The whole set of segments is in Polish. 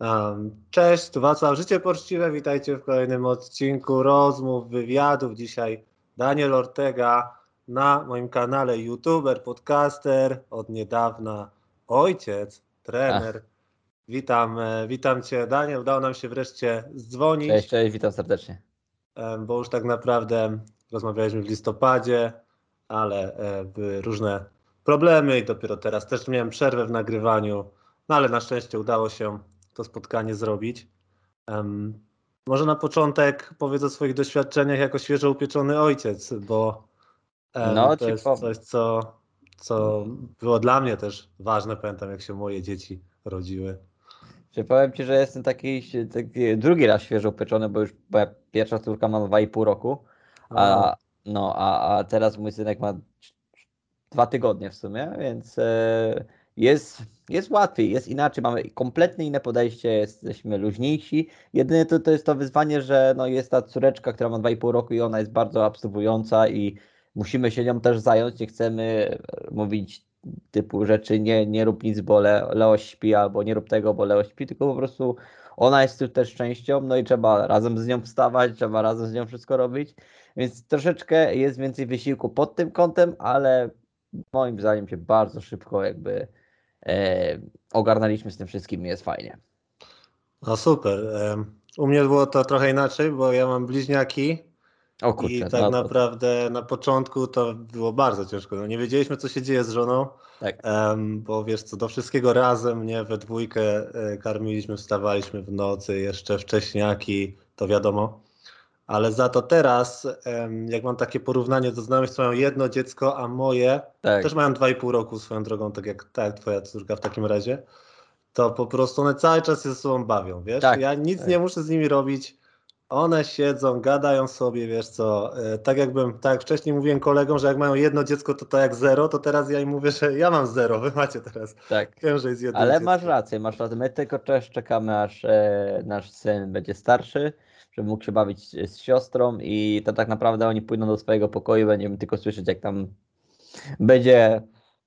Um, cześć, tu Wacław, Życie Poczciwe, witajcie w kolejnym odcinku rozmów, wywiadów. Dzisiaj Daniel Ortega na moim kanale youtuber, podcaster, od niedawna ojciec, trener. Ach. Witam, e, witam Cię Daniel, udało nam się wreszcie zdzwonić. Cześć, cześć, witam serdecznie. Bo już tak naprawdę rozmawialiśmy w listopadzie, ale e, były różne problemy i dopiero teraz też miałem przerwę w nagrywaniu, no ale na szczęście udało się to spotkanie zrobić. Um, może na początek powiedz o swoich doświadczeniach jako świeżo upieczony ojciec, bo um, no, to jest coś, co, co było dla mnie też ważne. Pamiętam, jak się moje dzieci rodziły. Czy powiem Ci, że jestem taki, taki drugi raz świeżo upieczony, bo już moja pierwsza córka ma 2,5 roku, a, no, a, a teraz mój synek ma dwa tygodnie w sumie, więc e, jest, jest łatwiej, jest inaczej, mamy kompletnie inne podejście, jesteśmy luźniejsi. Jedyne to, to jest to wyzwanie, że no jest ta córeczka, która ma 2,5 roku i ona jest bardzo abstywująca i musimy się nią też zająć, nie chcemy mówić typu rzeczy, nie, nie rób nic, bo Le, Leo śpi, albo nie rób tego, bo Leo śpi, tylko po prostu ona jest tu też częścią, no i trzeba razem z nią wstawać, trzeba razem z nią wszystko robić, więc troszeczkę jest więcej wysiłku pod tym kątem, ale moim zdaniem się bardzo szybko jakby e, ogarnęliśmy z tym wszystkim i jest fajnie. No super. U mnie było to trochę inaczej, bo ja mam bliźniaki. O kurczę, I tak no, naprawdę na początku to było bardzo ciężko. No, nie wiedzieliśmy, co się dzieje z żoną. Tak. Bo wiesz co, do wszystkiego razem, nie, we dwójkę e, karmiliśmy, wstawaliśmy w nocy, jeszcze wcześniaki, to wiadomo ale za to teraz, jak mam takie porównanie, to znajomych mają jedno dziecko, a moje tak. też mają dwa i pół roku swoją drogą, tak jak, tak twoja córka w takim razie, to po prostu one cały czas się ze sobą bawią, wiesz? Tak, ja nic tak. nie muszę z nimi robić, one siedzą, gadają sobie, wiesz co, e, tak jakbym, tak jak wcześniej mówiłem kolegom, że jak mają jedno dziecko, to to jak zero, to teraz ja im mówię, że ja mam zero, wy macie teraz. Tak. Wiem, że jest jedno Ale dziecko. masz rację, masz rację. My tylko też czekamy, aż e, nasz syn będzie starszy, żeby mógł się bawić z siostrą i to tak naprawdę oni pójdą do swojego pokoju, będziemy tylko słyszeć jak tam będzie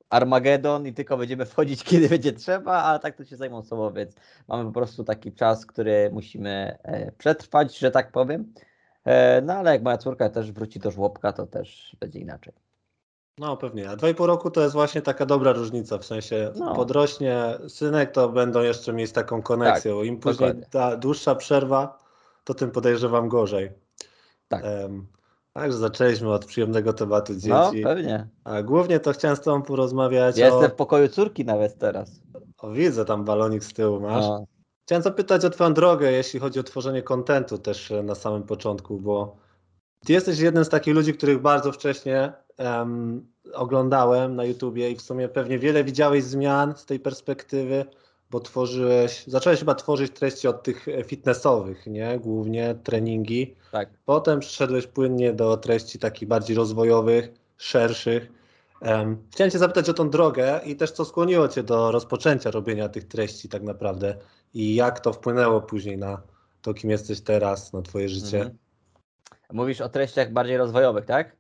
Armagedon i tylko będziemy wchodzić kiedy będzie trzeba, a tak to się zajmą sobą, więc mamy po prostu taki czas, który musimy e, przetrwać, że tak powiem. E, no ale jak moja córka też wróci do żłobka, to też będzie inaczej. No pewnie, a dwa i pół roku to jest właśnie taka dobra różnica, w sensie no. podrośnie synek, to będą jeszcze mieć taką koneksję, tak, im później dokładnie. ta dłuższa przerwa, to tym podejrzewam gorzej. Tak. Um, także zaczęliśmy od przyjemnego tematu dzieci. No, pewnie. A głównie to chciałem z Tobą porozmawiać. Ja o... Jestem w pokoju córki nawet teraz. O, widzę tam balonik z tyłu masz. No. Chciałem zapytać o Twoją drogę, jeśli chodzi o tworzenie kontentu też na samym początku, bo Ty jesteś jeden z takich ludzi, których bardzo wcześnie um, oglądałem na YouTubie i w sumie pewnie wiele widziałeś zmian z tej perspektywy bo tworzyłeś, zacząłeś chyba tworzyć treści od tych fitnessowych, nie? Głównie treningi. Tak. Potem przeszedłeś płynnie do treści takich bardziej rozwojowych, szerszych. Um, chciałem Cię zapytać o tą drogę i też co skłoniło Cię do rozpoczęcia robienia tych treści tak naprawdę i jak to wpłynęło później na to, kim jesteś teraz, na Twoje życie. Mhm. Mówisz o treściach bardziej rozwojowych, tak?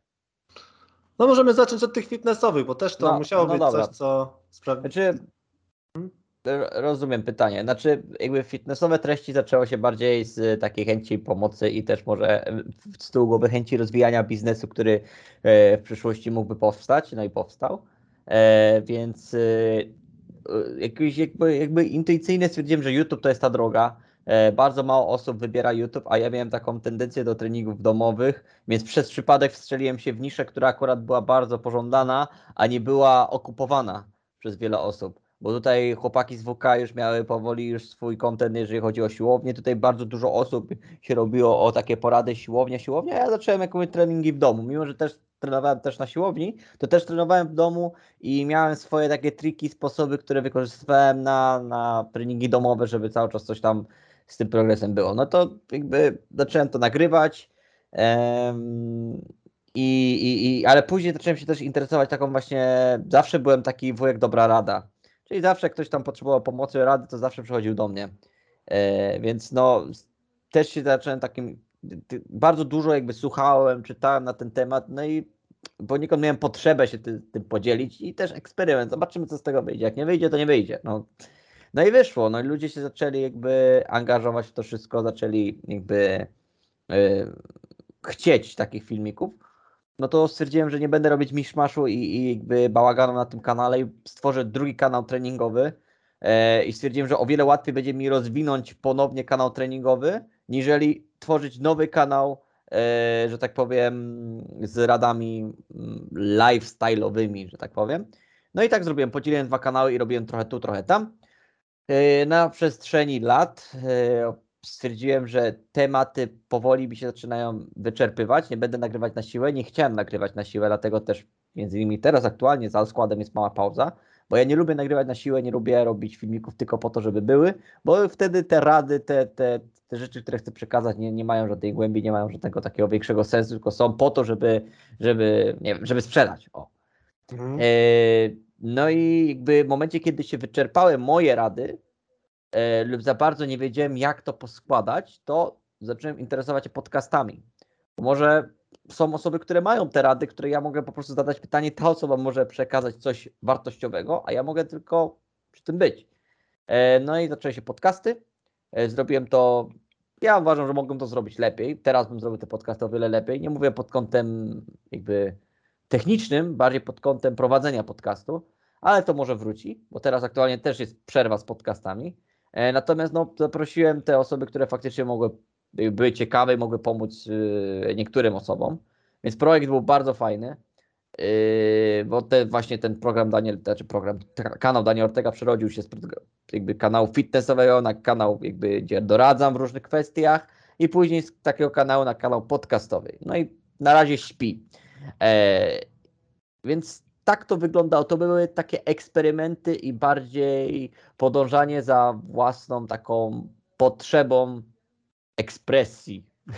No możemy zacząć od tych fitnessowych, bo też to no, musiało no być dobra. coś, co sprawi... Znaczy, rozumiem pytanie. Znaczy, jakby fitnessowe treści zaczęło się bardziej z takiej chęci pomocy i też może z tyłu głowy chęci rozwijania biznesu, który e, w przyszłości mógłby powstać, no i powstał. E, więc e, jakiś jakby, jakby intuicyjnie stwierdziłem, że YouTube to jest ta droga. Bardzo mało osób wybiera YouTube, a ja miałem taką tendencję do treningów domowych, więc przez przypadek wstrzeliłem się w niszę, która akurat była bardzo pożądana, a nie była okupowana przez wiele osób bo tutaj chłopaki z WK już miały powoli już swój kontent, jeżeli chodzi o siłownię. Tutaj bardzo dużo osób się robiło o takie porady siłownia, siłownia. Ja zacząłem jakieś treningi w domu, mimo że też trenowałem też na siłowni, to też trenowałem w domu i miałem swoje takie triki, sposoby, które wykorzystywałem na, na treningi domowe, żeby cały czas coś tam z tym progresem było. No to jakby zacząłem to nagrywać. Um, i, i, i, ale później zacząłem się też interesować taką właśnie, zawsze byłem taki wujek dobra rada. Czyli zawsze ktoś tam potrzebował pomocy, rady, to zawsze przychodził do mnie. E, więc no, też się zacząłem takim, bardzo dużo jakby słuchałem, czytałem na ten temat, no i poniekąd miałem potrzebę się ty, tym podzielić i też eksperyment. Zobaczymy, co z tego wyjdzie. Jak nie wyjdzie, to nie wyjdzie. No, No i wyszło, no i ludzie się zaczęli jakby angażować w to wszystko, zaczęli jakby yy, chcieć takich filmików, no to stwierdziłem, że nie będę robić miszmaszu i, i jakby bałaganu na tym kanale i stworzę drugi kanał treningowy yy, i stwierdziłem, że o wiele łatwiej będzie mi rozwinąć ponownie kanał treningowy, niżeli tworzyć nowy kanał, yy, że tak powiem, z radami mm, lifestyle'owymi, że tak powiem. No i tak zrobiłem, podzieliłem dwa kanały i robiłem trochę tu, trochę tam. E, na przestrzeni lat e, stwierdziłem, że tematy powoli mi się zaczynają wyczerpywać. Nie będę nagrywać na siłę. Nie chciałem nagrywać na siłę, dlatego też między innymi teraz aktualnie za składem jest mała pauza, bo ja nie lubię nagrywać na siłę, nie lubię robić filmików tylko po to, żeby były, bo wtedy te rady, te, te, te rzeczy, które chcę przekazać, nie, nie mają żadnej głębi, nie mają żadnego takiego większego sensu, tylko są po to, żeby, żeby, nie wiem, żeby sprzedać. O. Mhm. E no i jakby w momencie, kiedy się wyczerpały moje rady lub za bardzo nie wiedziałem, jak to poskładać, to zacząłem interesować się podcastami. Może są osoby, które mają te rady, które ja mogę po prostu zadać pytanie, ta osoba może przekazać coś wartościowego, a ja mogę tylko przy tym być. E, no i zaczęły się podcasty. E, zrobiłem to, ja uważam, że mogłem to zrobić lepiej. Teraz bym zrobił te podcasty o wiele lepiej. Nie mówię pod kątem jakby technicznym, bardziej pod kątem prowadzenia podcastu, ale to może wróci, bo teraz aktualnie też jest przerwa z podcastami. E, natomiast no, zaprosiłem te osoby, które faktycznie mogły, były ciekawe i mogły pomóc e, niektórym osobom. Więc projekt był bardzo fajny, e, bo te, właśnie ten program Daniel, znaczy program, kanał Daniel Ortega przerodził się z jakby kanału fitnessowego na kanał, jakby, gdzie doradzam w różnych kwestiach i później z takiego kanału na kanał podcastowy. No i na razie śpi. E, więc tak to wyglądało. To były takie eksperymenty i bardziej podążanie za własną taką potrzebą ekspresji.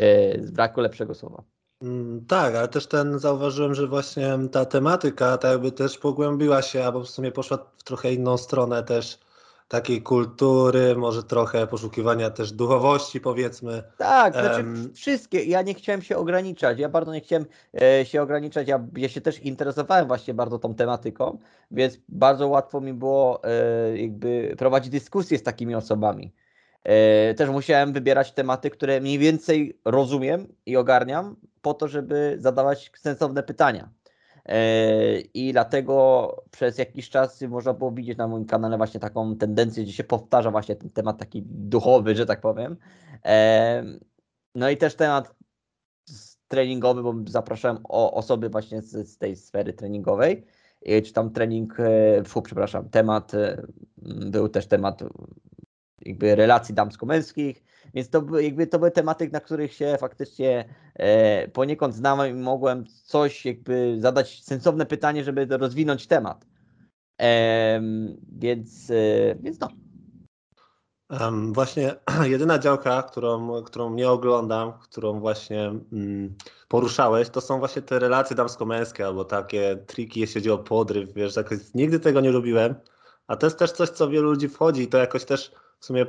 E, z braku lepszego słowa. Mm, tak, ale też ten zauważyłem, że właśnie ta tematyka tak jakby też pogłębiła się, albo w sumie poszła w trochę inną stronę też takiej kultury, może trochę poszukiwania też duchowości, powiedzmy. Tak, znaczy um, wszystkie. Ja nie chciałem się ograniczać. Ja bardzo nie chciałem e, się ograniczać. Ja, ja się też interesowałem właśnie bardzo tą tematyką, więc bardzo łatwo mi było e, jakby prowadzić dyskusje z takimi osobami. E, też musiałem wybierać tematy, które mniej więcej rozumiem i ogarniam, po to, żeby zadawać sensowne pytania. E, I dlatego przez jakiś czas można było widzieć na moim kanale właśnie taką tendencję, gdzie się powtarza właśnie ten temat taki duchowy, że tak powiem. E, no i też temat treningowy, bo zapraszałem osoby właśnie z, z tej sfery treningowej, czy tam trening, e, fu, przepraszam, temat, był też temat jakby relacji damsko-męskich, więc to, jakby to były tematy, na których się faktycznie e, poniekąd znałem i mogłem coś jakby zadać sensowne pytanie, żeby rozwinąć temat. E, więc, e, więc no. Um, właśnie jedyna działka, którą, którą nie oglądam, którą właśnie mm, poruszałeś, to są właśnie te relacje damsko-męskie albo takie triki, jeśli chodzi o podryw, wiesz, jakoś, nigdy tego nie lubiłem, a to jest też coś, co wielu ludzi wchodzi i to jakoś też w sumie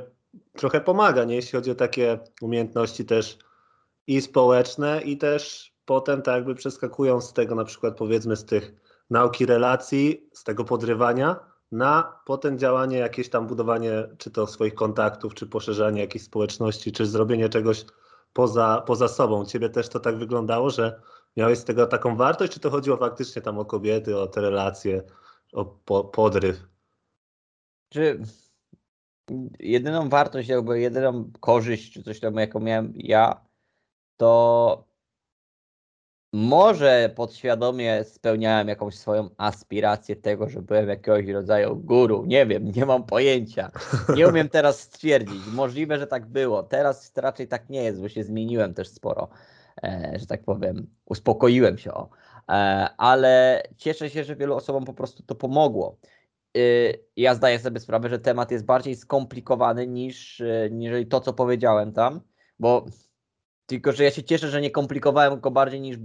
trochę pomaga, nie? jeśli chodzi o takie umiejętności też i społeczne, i też potem tak jakby przeskakują z tego na przykład powiedzmy z tych nauki relacji, z tego podrywania, na potem działanie, jakieś tam budowanie, czy to swoich kontaktów, czy poszerzanie jakiejś społeczności, czy zrobienie czegoś poza, poza sobą. Ciebie też to tak wyglądało, że miałeś z tego taką wartość, czy to chodziło faktycznie tam o kobiety, o te relacje, o po, podryw? Czy jedyną wartość, jakby jedyną korzyść, czy coś tam, jaką miałem ja, to może podświadomie spełniałem jakąś swoją aspirację tego, że byłem jakiegoś rodzaju guru. Nie wiem, nie mam pojęcia. Nie umiem teraz stwierdzić. Możliwe, że tak było. Teraz raczej tak nie jest, bo się zmieniłem też sporo, e, że tak powiem. Uspokoiłem się o. E, ale cieszę się, że wielu osobom po prostu to pomogło. Y, ja zdaję sobie sprawę, że temat jest bardziej skomplikowany niż, y, niż to, co powiedziałem tam, bo tylko, że ja się cieszę, że nie komplikowałem go bardziej niż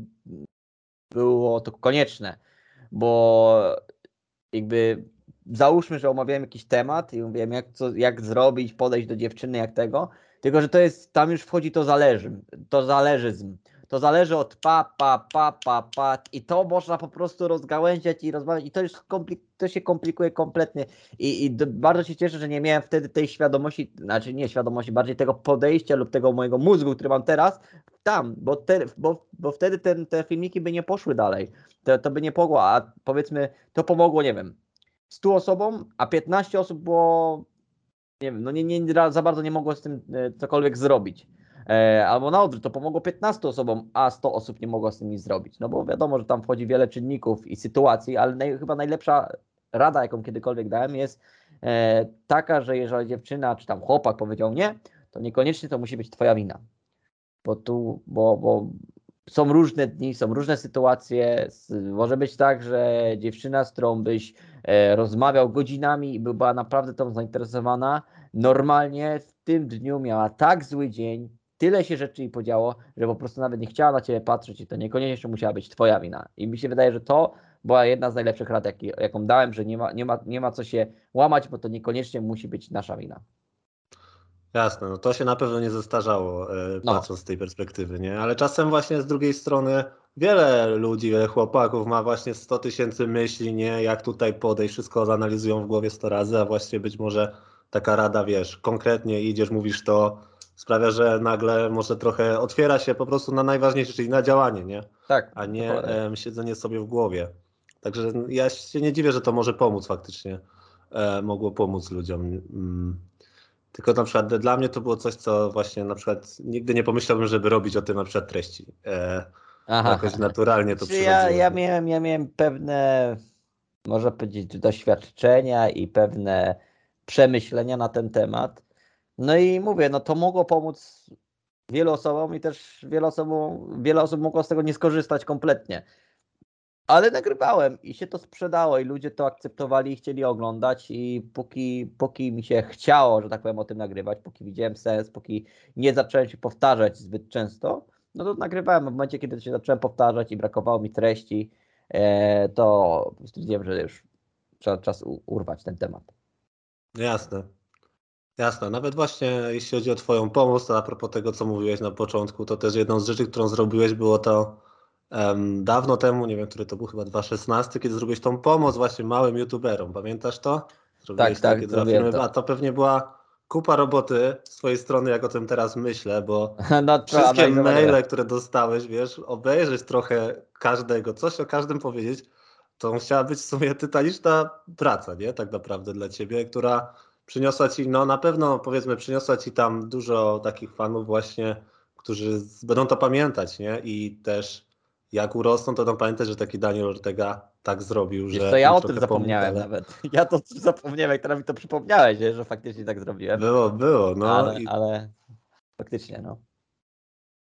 było to konieczne, bo jakby załóżmy, że omawiałem jakiś temat i mówiłem, jak, co, jak zrobić, podejść do dziewczyny, jak tego, tylko, że to jest, tam już wchodzi to zależy, to zależyzm, To zależy od pa, pa, pa, pa, pa. I to można po prostu rozgałęziać i rozmawiać. I to już to się komplikuje kompletnie. I, i bardzo się cieszę, że nie miałem wtedy tej świadomości, znaczy nie świadomości, bardziej tego podejścia lub tego mojego mózgu, który mam teraz, tam, bo, te, bo, bo wtedy ten, te filmiki by nie poszły dalej, to, to by nie pomogło, a powiedzmy to pomogło, nie wiem, 100 osobom, a 15 osób było, nie wiem, no nie, nie, za bardzo nie mogło z tym e, cokolwiek zrobić. E, albo na odwrót, to pomogło 15 osobom, a 100 osób nie mogło z tym nic zrobić. No bo wiadomo, że tam wchodzi wiele czynników i sytuacji, ale naj, chyba najlepsza rada, jaką kiedykolwiek dałem, jest e, taka, że jeżeli dziewczyna czy tam chłopak powiedział nie, to niekoniecznie to musi być twoja wina. Bo tu, bo, bo są różne dni, są różne sytuacje. Może być tak, że dziewczyna, z którą byś e, rozmawiał godzinami i była naprawdę tą zainteresowana, normalnie w tym dniu miała tak zły dzień, tyle się rzeczy jej podziało, że po prostu nawet nie chciała na ciebie patrzeć i to niekoniecznie musiała być twoja wina. I mi się wydaje, że to była jedna z najlepszych rad, jak, jaką dałem, że nie ma, nie, ma, nie ma co się łamać, bo to niekoniecznie musi być nasza wina. Jasne, no to się na pewno nie zestarzało, e, no. patrząc z tej perspektywy, nie? Ale czasem właśnie z drugiej strony wiele ludzi, wiele chłopaków ma właśnie 100 tysięcy myśli, nie? Jak tutaj podejść, wszystko zanalizują w głowie 100 razy, a właściwie być może taka rada, wiesz, konkretnie idziesz, mówisz to, sprawia, że nagle może trochę otwiera się po prostu na najważniejsze, czyli na działanie, nie? Tak. A nie um, siedzenie sobie w głowie. Także ja się nie dziwię, że to może pomóc faktycznie. E, mogło pomóc ludziom. Mm. Tylko na przykład dla mnie to było coś, co właśnie na przykład nigdy nie pomyślałbym, żeby robić o tym na przykład treści. E, Aha. Jakoś naturalnie to przychodziło. Ja, ja, miałem, ja miałem pewne, można powiedzieć, doświadczenia i pewne przemyślenia na ten temat. No i mówię, no to mogło pomóc wielu osobom i też wiele osób, wiele osób mogło z tego nie skorzystać kompletnie. Ale nagrywałem i się to sprzedało i ludzie to akceptowali i chcieli oglądać i póki, póki mi się chciało, że tak powiem, o tym nagrywać, póki widziałem sens, póki nie zacząłem się powtarzać zbyt często, no to nagrywałem. W momencie, kiedy się zacząłem powtarzać i brakowało mi treści, e, to stwierdziłem, że już trzeba czas urwać ten temat. Jasne. Jasne. Nawet właśnie jeśli chodzi o Twoją pomoc, to a propos tego, co mówiłeś na początku, to też jedną z rzeczy, którą zrobiłeś, było to um, dawno temu, nie wiem, który to był, chyba 2016, kiedy zrobiłeś tą pomoc właśnie małym youtuberom. Pamiętasz to? Zrobiłeś tak, tak, to. A to pewnie była kupa roboty z twojej strony, jak o tym teraz myślę, bo no, wszystkie maile, które dostałeś, wiesz, obejrzeć trochę każdego, coś o każdym powiedzieć, to musiała być w sumie tytaniczna praca, nie? Tak naprawdę dla ciebie, która przyniosła ci, no na pewno powiedzmy, przyniosła ci tam dużo takich fanów właśnie, którzy będą to pamiętać, nie? I też jak urosną, to będą pamiętać, że taki Daniel Ortega tak zrobił, że... To ja o tym zapomniałem pomógł, nawet. Ja to zapomniałem, jak teraz mi to przypomniałeś, że faktycznie tak zrobiłem. Było, było, no. Ale, i... ale faktycznie, no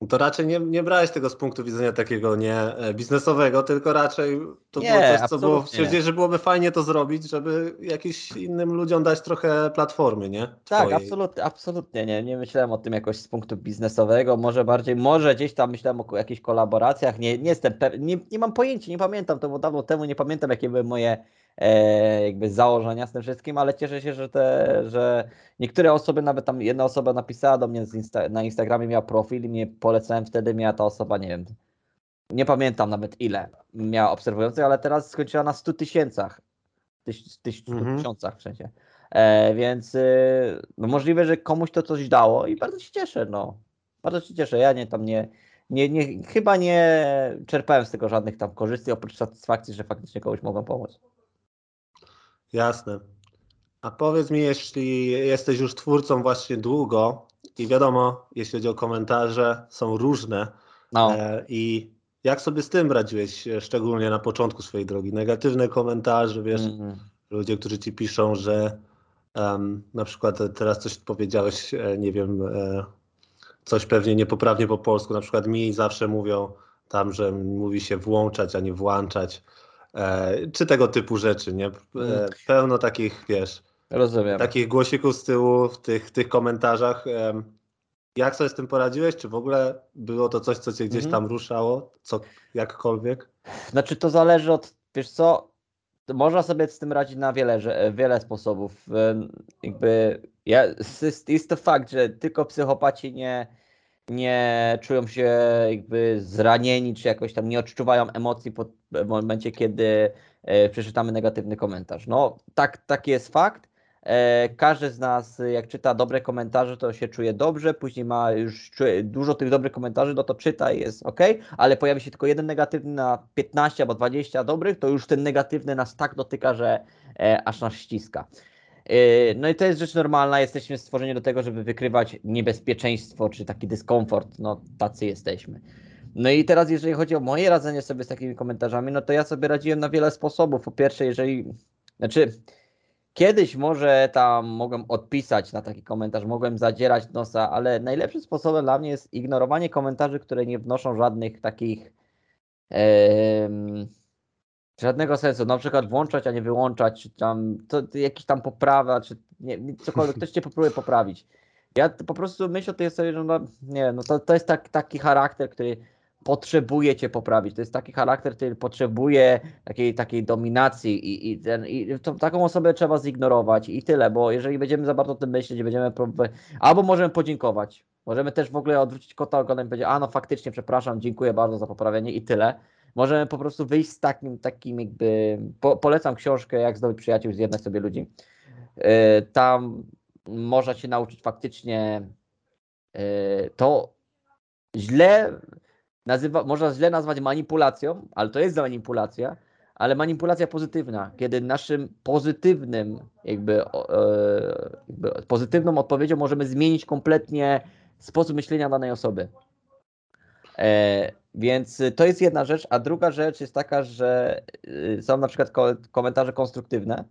to raczej nie, nie brałeś tego z punktu widzenia takiego nie e, biznesowego, tylko raczej to nie, było coś, co było, stwierdziłeś, że byłoby fajnie to zrobić, żeby jakimś innym ludziom dać trochę platformy, nie? Tak, Twojej. Tak, absolutnie, absolutnie nie, nie myślałem o tym jakoś z punktu biznesowego, może bardziej, może gdzieś tam myślałem o jakichś kolaboracjach, nie, nie jestem pewien, nie, nie mam pojęcia, nie pamiętam, to było dawno temu, nie pamiętam jakie były moje jakby założenia z tym wszystkim, ale cieszę się, że te, że niektóre osoby, nawet tam jedna osoba napisała do mnie Insta, na Instagramie, miała profil i mnie polecałem wtedy, miała ta osoba, nie wiem, nie pamiętam nawet ile miała obserwujących, ale teraz skończyła na 100 tysięcach, tyś, tyś, 100 mhm. tysiącach w sensie. E, więc y, no możliwe, że komuś to coś dało i bardzo się cieszę, no. Bardzo się cieszę. Ja nie tam nie, nie, nie, chyba nie czerpałem z tego żadnych tam korzyści, oprócz satysfakcji, że faktycznie komuś mogą pomóc. Jasne. A powiedz mi, jeśli jesteś już twórcą właśnie długo i wiadomo, jeśli chodzi o komentarze, są różne. No. E, I jak sobie z tym radziłeś, szczególnie na początku swojej drogi? Negatywne komentarze, wiesz, mm. ludzie, którzy ci piszą, że um, na przykład teraz coś powiedziałeś, e, nie wiem, e, coś pewnie niepoprawnie po polsku, na przykład mi zawsze mówią tam, że mówi się włączać, a nie włączać. E, czy tego typu rzeczy, nie? E, mm. Pełno takich, wiesz, Rozumiem. takich głosików z tyłu w tych, tych komentarzach. Jak sobie z tym poradziłeś? Czy w ogóle było to coś, co cię gdzieś mhm. tam ruszało? Co, jakkolwiek? Znaczy to zależy od, wiesz co, można sobie z tym radzić na wiele, wiele sposobów. Jakby ja, jest, jest to fakt, że tylko psychopaci nie, nie czują się jakby zranieni, czy jakoś tam nie odczuwają emocji w momencie, kiedy e, przeczytamy negatywny komentarz. No, tak, taki jest fakt. E, każdy z nas, jak czyta dobre komentarze, to się czuje dobrze, później ma już dużo tych dobrych komentarzy, no to czyta i jest ok, ale pojawi się tylko jeden negatywny na 15 albo 20 dobrych, to już ten negatywny nas tak dotyka, że e, aż nas ściska. E, no i to jest rzecz normalna, jesteśmy stworzeni do tego, żeby wykrywać niebezpieczeństwo czy taki dyskomfort, no tacy jesteśmy. No i teraz, jeżeli chodzi o moje radzenie sobie z takimi komentarzami, no to ja sobie radziłem na wiele sposobów. Po pierwsze, jeżeli, znaczy, Kiedyś może tam mogłem odpisać na taki komentarz, mogłem zadzierać nosa, ale najlepszym sposobem dla mnie jest ignorowanie komentarzy, które nie wnoszą żadnych takich żadnego sensu. Na przykład włączać, a nie wyłączać, czy tam to, jakiś tam poprawa, czy nie, cokolwiek, ktoś cię próbuje poprawić. Ja po prostu myślę o tej sobie, że no, nie, no to, to jest tak, taki charakter, który potrzebuje cię poprawić. To jest taki charakter, który potrzebuje takiej, takiej dominacji i, i, ten, i to, taką osobę trzeba zignorować i tyle, bo jeżeli będziemy za bardzo o tym myśleć, będziemy albo możemy podziękować. Możemy też w ogóle odwrócić kota ogonem i powiedzieć, a no faktycznie, przepraszam, dziękuję bardzo za poprawienie i tyle. Możemy po prostu wyjść z takim, takim jakby, po, polecam książkę, jak zdobyć przyjaciół, zjednać sobie ludzi. Yy, tam można się nauczyć faktycznie yy, to źle nazywa, można źle nazwać manipulacją, ale to jest manipulacja, ale manipulacja pozytywna, kiedy naszym pozytywnym, jakby, e, jakby pozytywną odpowiedzią możemy zmienić kompletnie sposób myślenia danej osoby. E, więc to jest jedna rzecz, a druga rzecz jest taka, że y, są na przykład komentarze konstruktywne,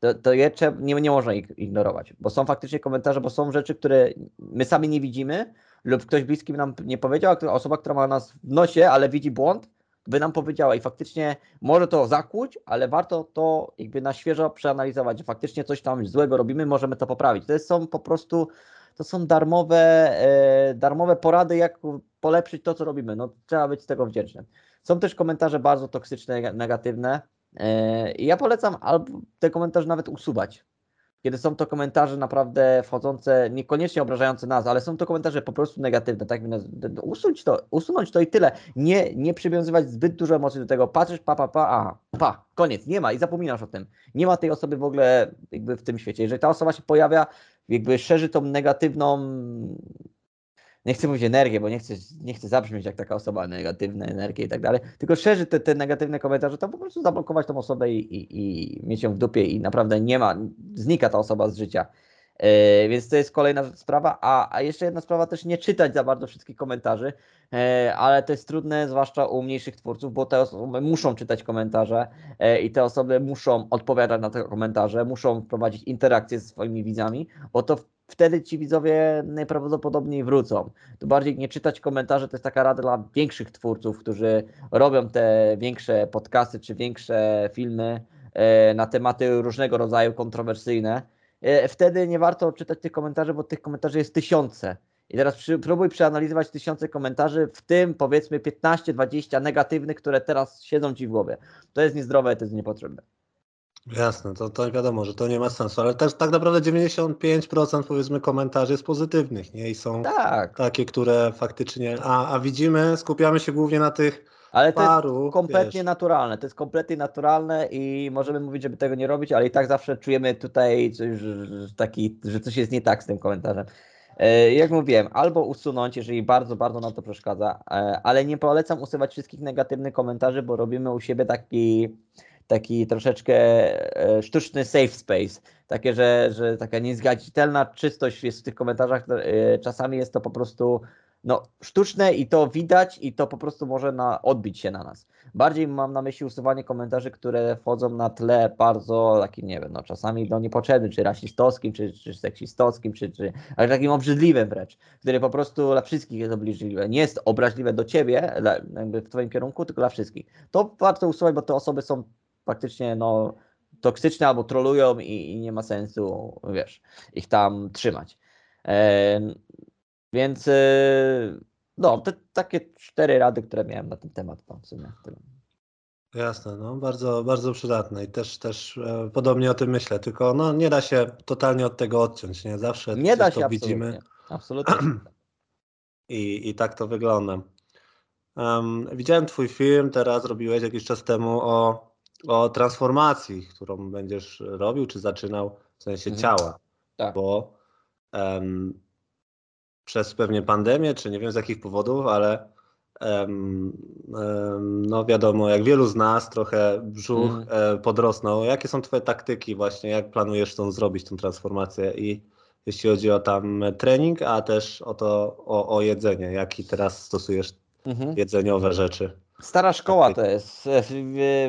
to, to je nie, nie można ich ignorować, bo są faktycznie komentarze, bo są rzeczy, które my sami nie widzimy, lub ktoś bliski nam nie powiedział, a osoba, która ma nas w nosie, ale widzi błąd, by nam powiedziała i faktycznie może to zakłuć, ale warto to jakby na świeżo przeanalizować, że faktycznie coś tam złego robimy, możemy to poprawić. To są po prostu, to są darmowe, e, darmowe porady, jak polepszyć to, co robimy. No, trzeba być z tego wdzięcznym. Są też komentarze bardzo toksyczne, negatywne. E, I ja polecam albo te komentarze nawet usuwać kiedy są to komentarze naprawdę wchodzące, niekoniecznie obrażające nas, ale są to komentarze po prostu negatywne, tak? Usunąć to, usunąć to i tyle. Nie, nie przywiązywać zbyt dużo emocji do tego. Patrzysz, pa, pa, pa, a, pa, koniec, nie ma i zapominasz o tym. Nie ma tej osoby w ogóle jakby w tym świecie. Jeżeli ta osoba się pojawia, jakby szerzy tą negatywną nie chcę mówić energię, bo nie chcę, nie chcę zabrzmieć jak taka osoba, negatywna energia i tak dalej, tylko szerzy te, te negatywne komentarze, to po prostu zablokować tą osobę i, i, i mieć ją w dupie i naprawdę nie ma, znika ta osoba z życia. Yy, więc to jest kolejna sprawa. A, a jeszcze jedna sprawa, też nie czytać za bardzo wszystkich komentarzy, yy, ale to jest trudne, zwłaszcza u mniejszych twórców, bo te osoby muszą czytać komentarze yy, i te osoby muszą odpowiadać na te komentarze, muszą prowadzić interakcje ze swoimi widzami, bo to wtedy ci widzowie najprawdopodobniej wrócą. To bardziej nie czytać komentarzy, to jest taka rada dla większych twórców, którzy robią te większe podcasty czy większe filmy e, na tematy różnego rodzaju kontrowersyjne. E, wtedy nie warto czytać tych komentarzy, bo tych komentarzy jest tysiące. I teraz przy, próbuj przeanalizować tysiące komentarzy, w tym powiedzmy 15-20 negatywnych, które teraz siedzą ci w głowie. To jest niezdrowe, to jest niepotrzebne. Jasne, to, to wiadomo, że to nie ma sensu, ale też tak naprawdę 95% powiedzmy komentarzy jest pozytywnych, nie? I są tak. takie, które faktycznie, a, a widzimy, skupiamy się głównie na tych ale to paru, jest kompletnie wiesz. naturalne, to jest kompletnie naturalne i możemy mówić, żeby tego nie robić, ale i tak zawsze czujemy tutaj coś, że, taki, że coś jest nie tak z tym komentarzem. E, jak mówiłem, albo usunąć, jeżeli bardzo, bardzo nam to przeszkadza, e, ale nie polecam usuwać wszystkich negatywnych komentarzy, bo robimy u siebie taki taki troszeczkę e, sztuczny safe space. Takie, że, że taka niezgadzitelna czystość jest w tych komentarzach. Czasami jest to po prostu no, sztuczne i to widać i to po prostu może na, odbić się na nas. Bardziej mam na myśli usuwanie komentarzy, które wchodzą na tle bardzo takim, nie wiem, no czasami no niepotrzebnym, czy rasistowskim, czy, czy seksistowskim, czy, czy ale takim obrzydliwym wręcz, które po prostu dla wszystkich jest obrzydliwe. Nie jest obraźliwe do ciebie, jakby w twoim kierunku, tylko dla wszystkich. To warto usuwać, bo te osoby są faktycznie no, toksyczne albo trolują i, i nie ma sensu, wiesz, ich tam trzymać. Więc e, no, te takie cztery rady, które miałem na ten temat, to w sumie tyle. Jasne, no bardzo, bardzo przydatne i też, też e, podobnie o tym myślę, tylko no, nie da się totalnie od tego odciąć, nie? Zawsze nie da się to absolutnie. widzimy. Absolutnie. I, i tak to wygląda. Um, widziałem Twój film, teraz robiłeś jakiś czas temu o, o transformacji, którą będziesz robił, czy zaczynał w sensie mhm. ciała. Tak. Bo um, przez pewnie pandemię, czy nie wiem z jakich powodów, ale um, no wiadomo, jak wielu z nas trochę brzuch mm. podrosnął. Jakie są Twoje taktyki właśnie, jak planujesz tą zrobić, tą transformację i jeśli chodzi o tam trening, a też o to, o, o jedzenie, jaki teraz stosujesz mhm. jedzeniowe rzeczy? Stara szkoła to jest.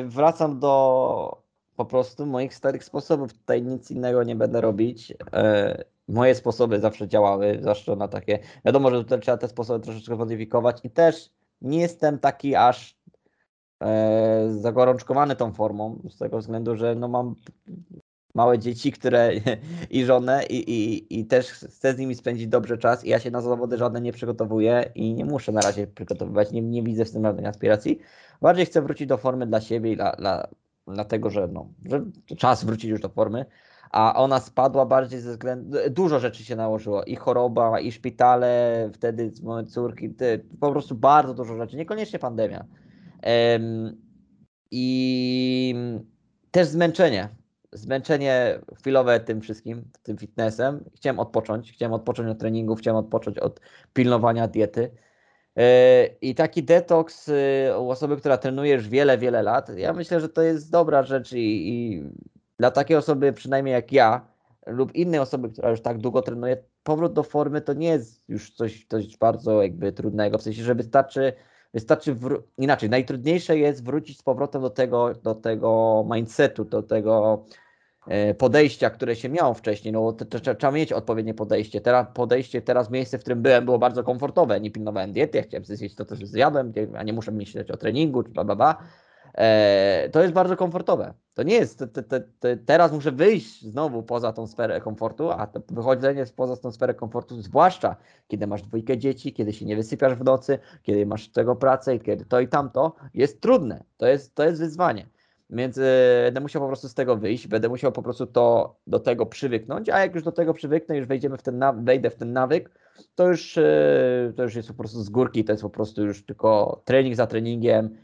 Wracam do po prostu moich starych sposobów. Tutaj nic innego nie będę robić. Moje sposoby zawsze działały, zwłaszcza na takie. Wiadomo, że tutaj trzeba te sposoby troszeczkę modyfikować i też nie jestem taki aż e, zagorączkowany tą formą, z tego względu, że no mam małe dzieci, które i żonę i, i, i też chcę z nimi spędzić dobrze czas i ja się na zawody żadne nie przygotowuję i nie muszę na razie przygotowywać, nie, nie widzę w tym żadnej aspiracji. Bardziej chcę wrócić do formy dla siebie i dla, dla, dlatego, że, no, że czas wrócić już do formy, a ona spadła bardziej ze względu, dużo rzeczy się nałożyło, i choroba, i szpitale, wtedy z mojej córki, po prostu bardzo dużo rzeczy, niekoniecznie pandemia. I też zmęczenie, zmęczenie chwilowe tym wszystkim, tym fitnessem. Chciałem odpocząć, chciałem odpocząć od treningu, chciałem odpocząć od pilnowania diety. E, I taki detoks e, u osoby, która trenuje już wiele, wiele lat, ja myślę, że to jest dobra rzecz i, i dla takiej osoby, przynajmniej jak ja, lub innej osoby, która już tak długo trenuje, powrót do formy to nie jest już coś, coś bardzo jakby trudnego, w sensie, że wystarczy, wystarczy wró- inaczej, najtrudniejsze jest wrócić z powrotem do tego, do tego mindsetu, do tego e, podejścia, które się miało wcześniej, no trzeba mieć odpowiednie podejście. Teraz podejście, teraz miejsce, w którym byłem, było bardzo komfortowe, nie pilnowałem diety, ja chciałem zjeść to, co zjadłem, a nie muszę myśleć o treningu, czy bla, bla, bla. E, to jest bardzo komfortowe. To nie jest, te, te, te, teraz muszę wyjść znowu poza tą sferę komfortu, a to wychodzenie poza tą sferę komfortu, zwłaszcza kiedy masz dwójkę dzieci, kiedy się nie wysypiasz w nocy, kiedy masz tego pracę kiedy to i tamto, jest trudne. To jest, to jest wyzwanie. Więc e, będę musiał po prostu z tego wyjść, będę musiał po prostu to, do tego przywyknąć, a jak już do tego przywyknę, już wejdziemy w ten wejdę w ten nawyk, to już, e, to już jest po prostu z górki, to jest po prostu już tylko trening za treningiem,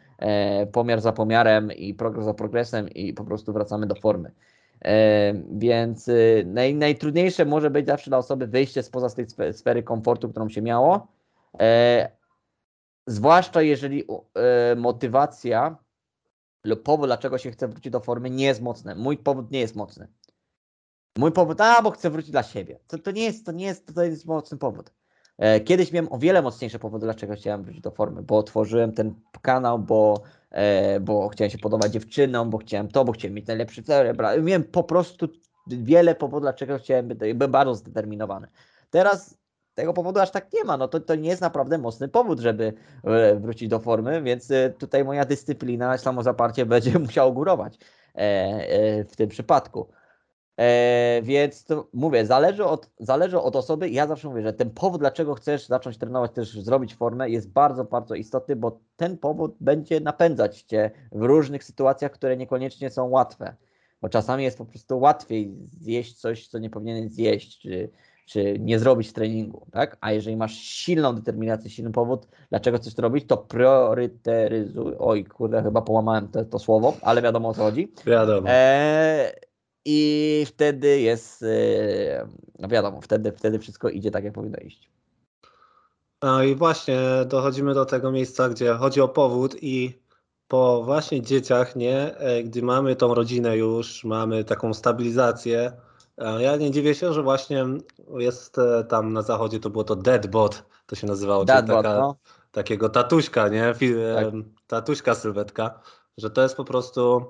pomiar za pomiarem i progres za progresem i po prostu wracamy do formy. E, więc y, naj, najtrudniejsze może być zawsze dla osoby wyjście spoza tej sfery komfortu, którą się miało. E, zwłaszcza jeżeli motywacja lub powód, dlaczego się chce wrócić do formy, nie jest mocny. Mój powód nie jest mocny. Mój powód, a bo chcę wrócić dla siebie. To, to nie jest, to nie jest, to jest mocny powód. E, kiedyś miałem o wiele mocniejsze powody, dlaczego chciałem wrócić do formy, bo otworzyłem ten kanał, bo, e, bo chciałem się podobać dziewczynom, bo chciałem to, bo chciałem mieć najlepszy cel. Miałem po prostu wiele powodów, dlaczego chciałem być, byłem bardzo zdeterminowany. Teraz tego powodu aż tak nie ma. No to, to nie jest naprawdę mocny powód, żeby e, wrócić do formy, więc tutaj moja dyscyplina, samozaparcie będzie musiało górować w tym przypadku. E, więc to, mówię, zależy od, zależy od osoby. Ja zawsze mówię, że ten powód, dlaczego chcesz zacząć trenować, też zrobić formę, jest bardzo, bardzo istotny, bo ten powód będzie napędzać cię w różnych sytuacjach, które niekoniecznie są łatwe. Bo czasami jest po prostu łatwiej zjeść coś, co nie powinieneś zjeść, czy, czy nie zrobić treningu, tak? A jeżeli masz silną determinację, silny powód, dlaczego chcesz to robić, to priorytetyzuj. Oj, kurde, chyba połamałem to, to słowo, ale wiadomo o co chodzi. Wiadomo. E, i wtedy jest, no wiadomo, wtedy, wtedy wszystko idzie tak, jak powinno iść. No i właśnie dochodzimy do tego miejsca, gdzie chodzi o powód i po właśnie dzieciach, nie, e, gdy mamy tą rodzinę już, mamy taką stabilizację, ja nie dziwię się, że właśnie jest e, tam na zachodzie, to było to deadbot, to się nazywało, taka, no. takiego tatuśka, nie, tak. tatuśka sylwetka, że to jest po prostu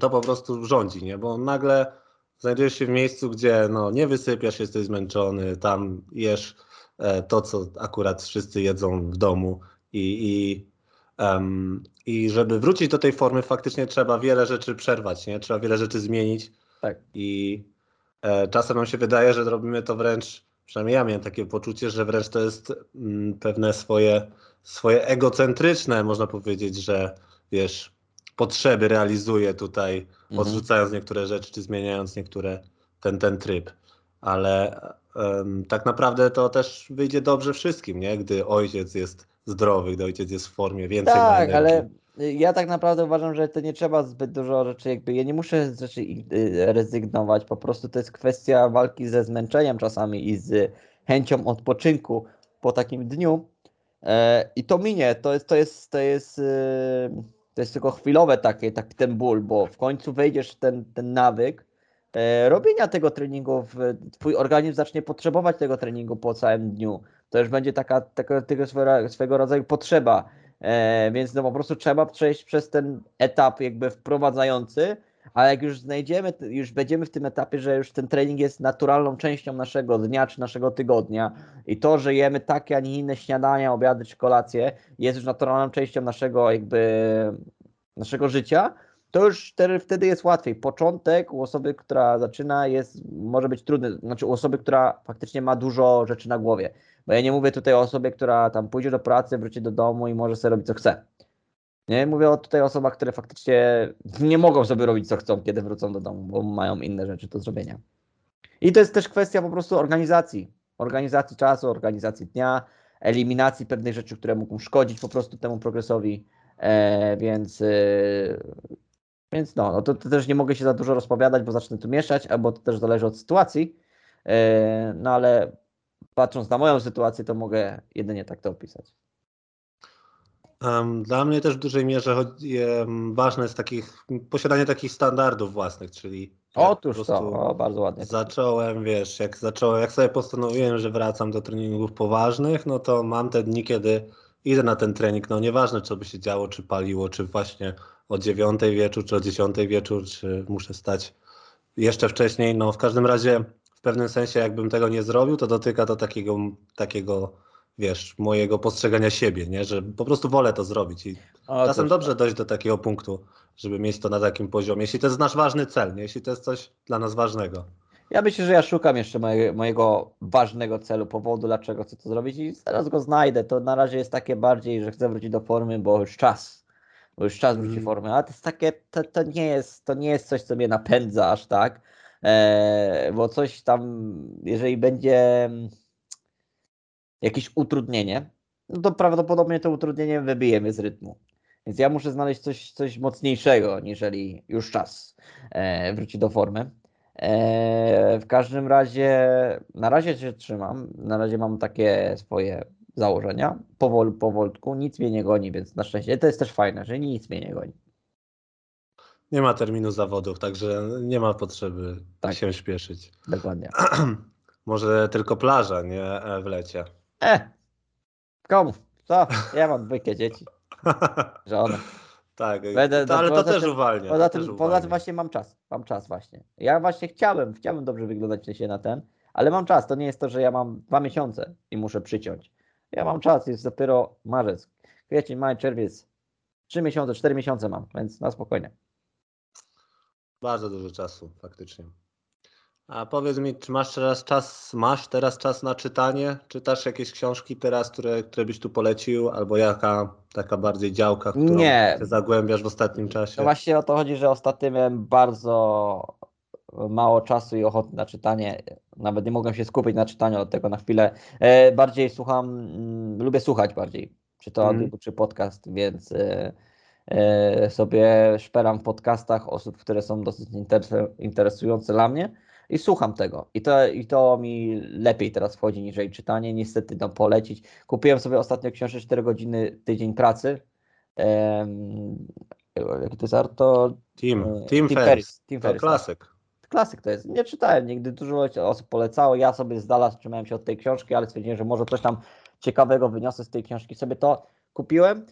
to po prostu rządzi, nie? Bo nagle znajdujesz się w miejscu, gdzie no, nie wysypiasz, jesteś zmęczony, tam jesz e, to, co akurat wszyscy jedzą w domu i, i, um, i żeby wrócić do tej formy, faktycznie trzeba wiele rzeczy przerwać, nie? Trzeba wiele rzeczy zmienić. Tak. I e, czasem nam się wydaje, że robimy to wręcz, przynajmniej ja miałem takie poczucie, że wręcz to jest mm, pewne swoje, swoje egocentryczne, można powiedzieć, że wiesz, potrzeby realizuje tutaj, mhm. odrzucając niektóre rzeczy, czy zmieniając niektóre ten, ten tryb. Ale um, tak naprawdę to też wyjdzie dobrze wszystkim, nie? Gdy ojciec jest zdrowy, gdy ojciec jest w formie, więcej Tak, ale ja tak naprawdę uważam, że to nie trzeba zbyt dużo rzeczy, jakby ja nie muszę z rzeczy y, rezygnować, po prostu to jest kwestia walki ze zmęczeniem czasami i z chęcią odpoczynku po takim dniu e, i to minie, to jest, to jest, to jest, y, to jest tylko chwilowe takie, taki ten ból, bo w końcu wejdziesz w ten, ten nawyk e, robienia tego treningu, twój organizm zacznie potrzebować tego treningu po całym dniu, to już będzie taka, taka tego swego rodzaju potrzeba, E, więc no po prostu trzeba przejść przez ten etap jakby wprowadzający, ale jak już znajdziemy, już będziemy w tym etapie, że już ten trening jest naturalną częścią naszego dnia czy naszego tygodnia i to, że jemy takie, a nie inne śniadania, obiady czy kolacje jest już naturalną częścią naszego jakby naszego życia, to już wtedy jest łatwiej. Początek u osoby, która zaczyna jest, może być trudny, znaczy u osoby, która faktycznie ma dużo rzeczy na głowie. Bo ja nie mówię tutaj o osobie, która tam pójdzie do pracy, wróci do domu i może sobie robić co chce. Nie, mówię o tutaj osobach, które faktycznie nie mogą sobie robić co chcą, kiedy wrócą do domu, bo mają inne rzeczy do zrobienia. I to jest też kwestia po prostu organizacji. Organizacji czasu, organizacji dnia, eliminacji pewnych rzeczy, które mogą szkodzić po prostu temu progresowi. E, więc, e, więc no, no to, to, też nie mogę się za dużo rozpowiadać, bo zacznę tu mieszać, albo to też zależy od sytuacji. E, no ale patrząc na moją sytuację, to mogę jedynie tak to opisać. Dla mnie też w dużej mierze chodzi, ważne jest takich, posiadanie takich standardów własnych, czyli Otóż to, o, bardzo ładnie. Zacząłem, wiesz, jak zacząłem, jak sobie postanowiłem, że wracam do treningów poważnych, no to mam te dni, kiedy idę na ten trening, no nieważne co by się działo, czy paliło, czy właśnie o dziewiątej wieczór, czy o dziesiątej wieczór, czy muszę stać jeszcze wcześniej, no w każdym razie w pewnym sensie jakbym tego nie zrobił, to dotyka to takiego, takiego wiesz, mojego postrzegania siebie, nie? że po prostu wolę to zrobić i o, czasem dobrze tak. dojść do takiego punktu, żeby mieć to na takim poziomie, jeśli to jest nasz ważny cel, nie? jeśli to jest coś dla nas ważnego. Ja myślę, że ja szukam jeszcze mojego, mojego ważnego celu, powodu, dlaczego chcę to zrobić i zaraz go znajdę. To na razie jest takie bardziej, że chcę wrócić do formy, bo już czas, bo już czas wrócić do mm. formy, ale to jest takie, to, to, nie jest, to nie jest coś, co mnie napędza aż tak, e, bo coś tam, jeżeli będzie jakieś utrudnienie, no to prawdopodobnie to utrudnienie wybije mnie z rytmu. Więc ja muszę znaleźć coś, coś mocniejszego, niżeli już czas e, wrócić do formy. E, w każdym razie, na razie się trzymam, na razie mam takie swoje założenia, powol, powolutku, nic mnie nie goni, więc na szczęście to jest też fajne, że nic mnie nie goni. Nie ma terminu zawodów, także nie ma potrzeby tak. się śpieszyć. Dokładnie. Może tylko plaża, nie w lecie. E, komu? Co? Ja mam dwójkę dzieci. Żonę. Tak, Będę, to, ale to też uwalnia. Poza tym, poza tym właśnie mam czas. Mam czas właśnie. Ja właśnie chciałem, chciałem dobrze wyglądać się na ten, ale mam czas. To nie jest to, że ja mam dwa miesiące i muszę przyciąć. Ja mam czas, jest dopiero marzec, kwiecień, maj, czerwiec. Trzy miesiące, cztery miesiące mam, więc na spokojnie. Bardzo dużo czasu, faktycznie. A powiedz mi, czy masz teraz czas, masz teraz czas na czytanie? Czytasz jakieś książki teraz, które, które byś tu polecił, albo jaka taka bardziej działka, którą Nie. ty zagłębiasz w ostatnim czasie? No właśnie o to chodzi, że ostatnio miałem bardzo mało czasu i ochoty na czytanie. Nawet nie mogłem się skupić na czytaniu od tego na chwilę. E, bardziej słucham, mm, lubię słuchać bardziej, czy to mm. audio, czy podcast, więc e, e, sobie szperam w podcastach osób, które są dosyć interesujące dla mnie i słucham tego. I to, I to mi lepiej teraz wchodzi niż czytanie. Niestety no, polecić. Kupiłem sobie ostatnio książkę 4 godziny tydzień pracy. Um, jaki to jest Arto? Team, Team, Team Ferris. Team Ferris. To klasyk. Klasyk to jest. Nie czytałem nigdy, dużo osób polecało. Ja sobie z dala trzymałem się od tej książki, ale stwierdziłem, że może coś tam ciekawego wyniosę z tej książki. Sobie to kupiłem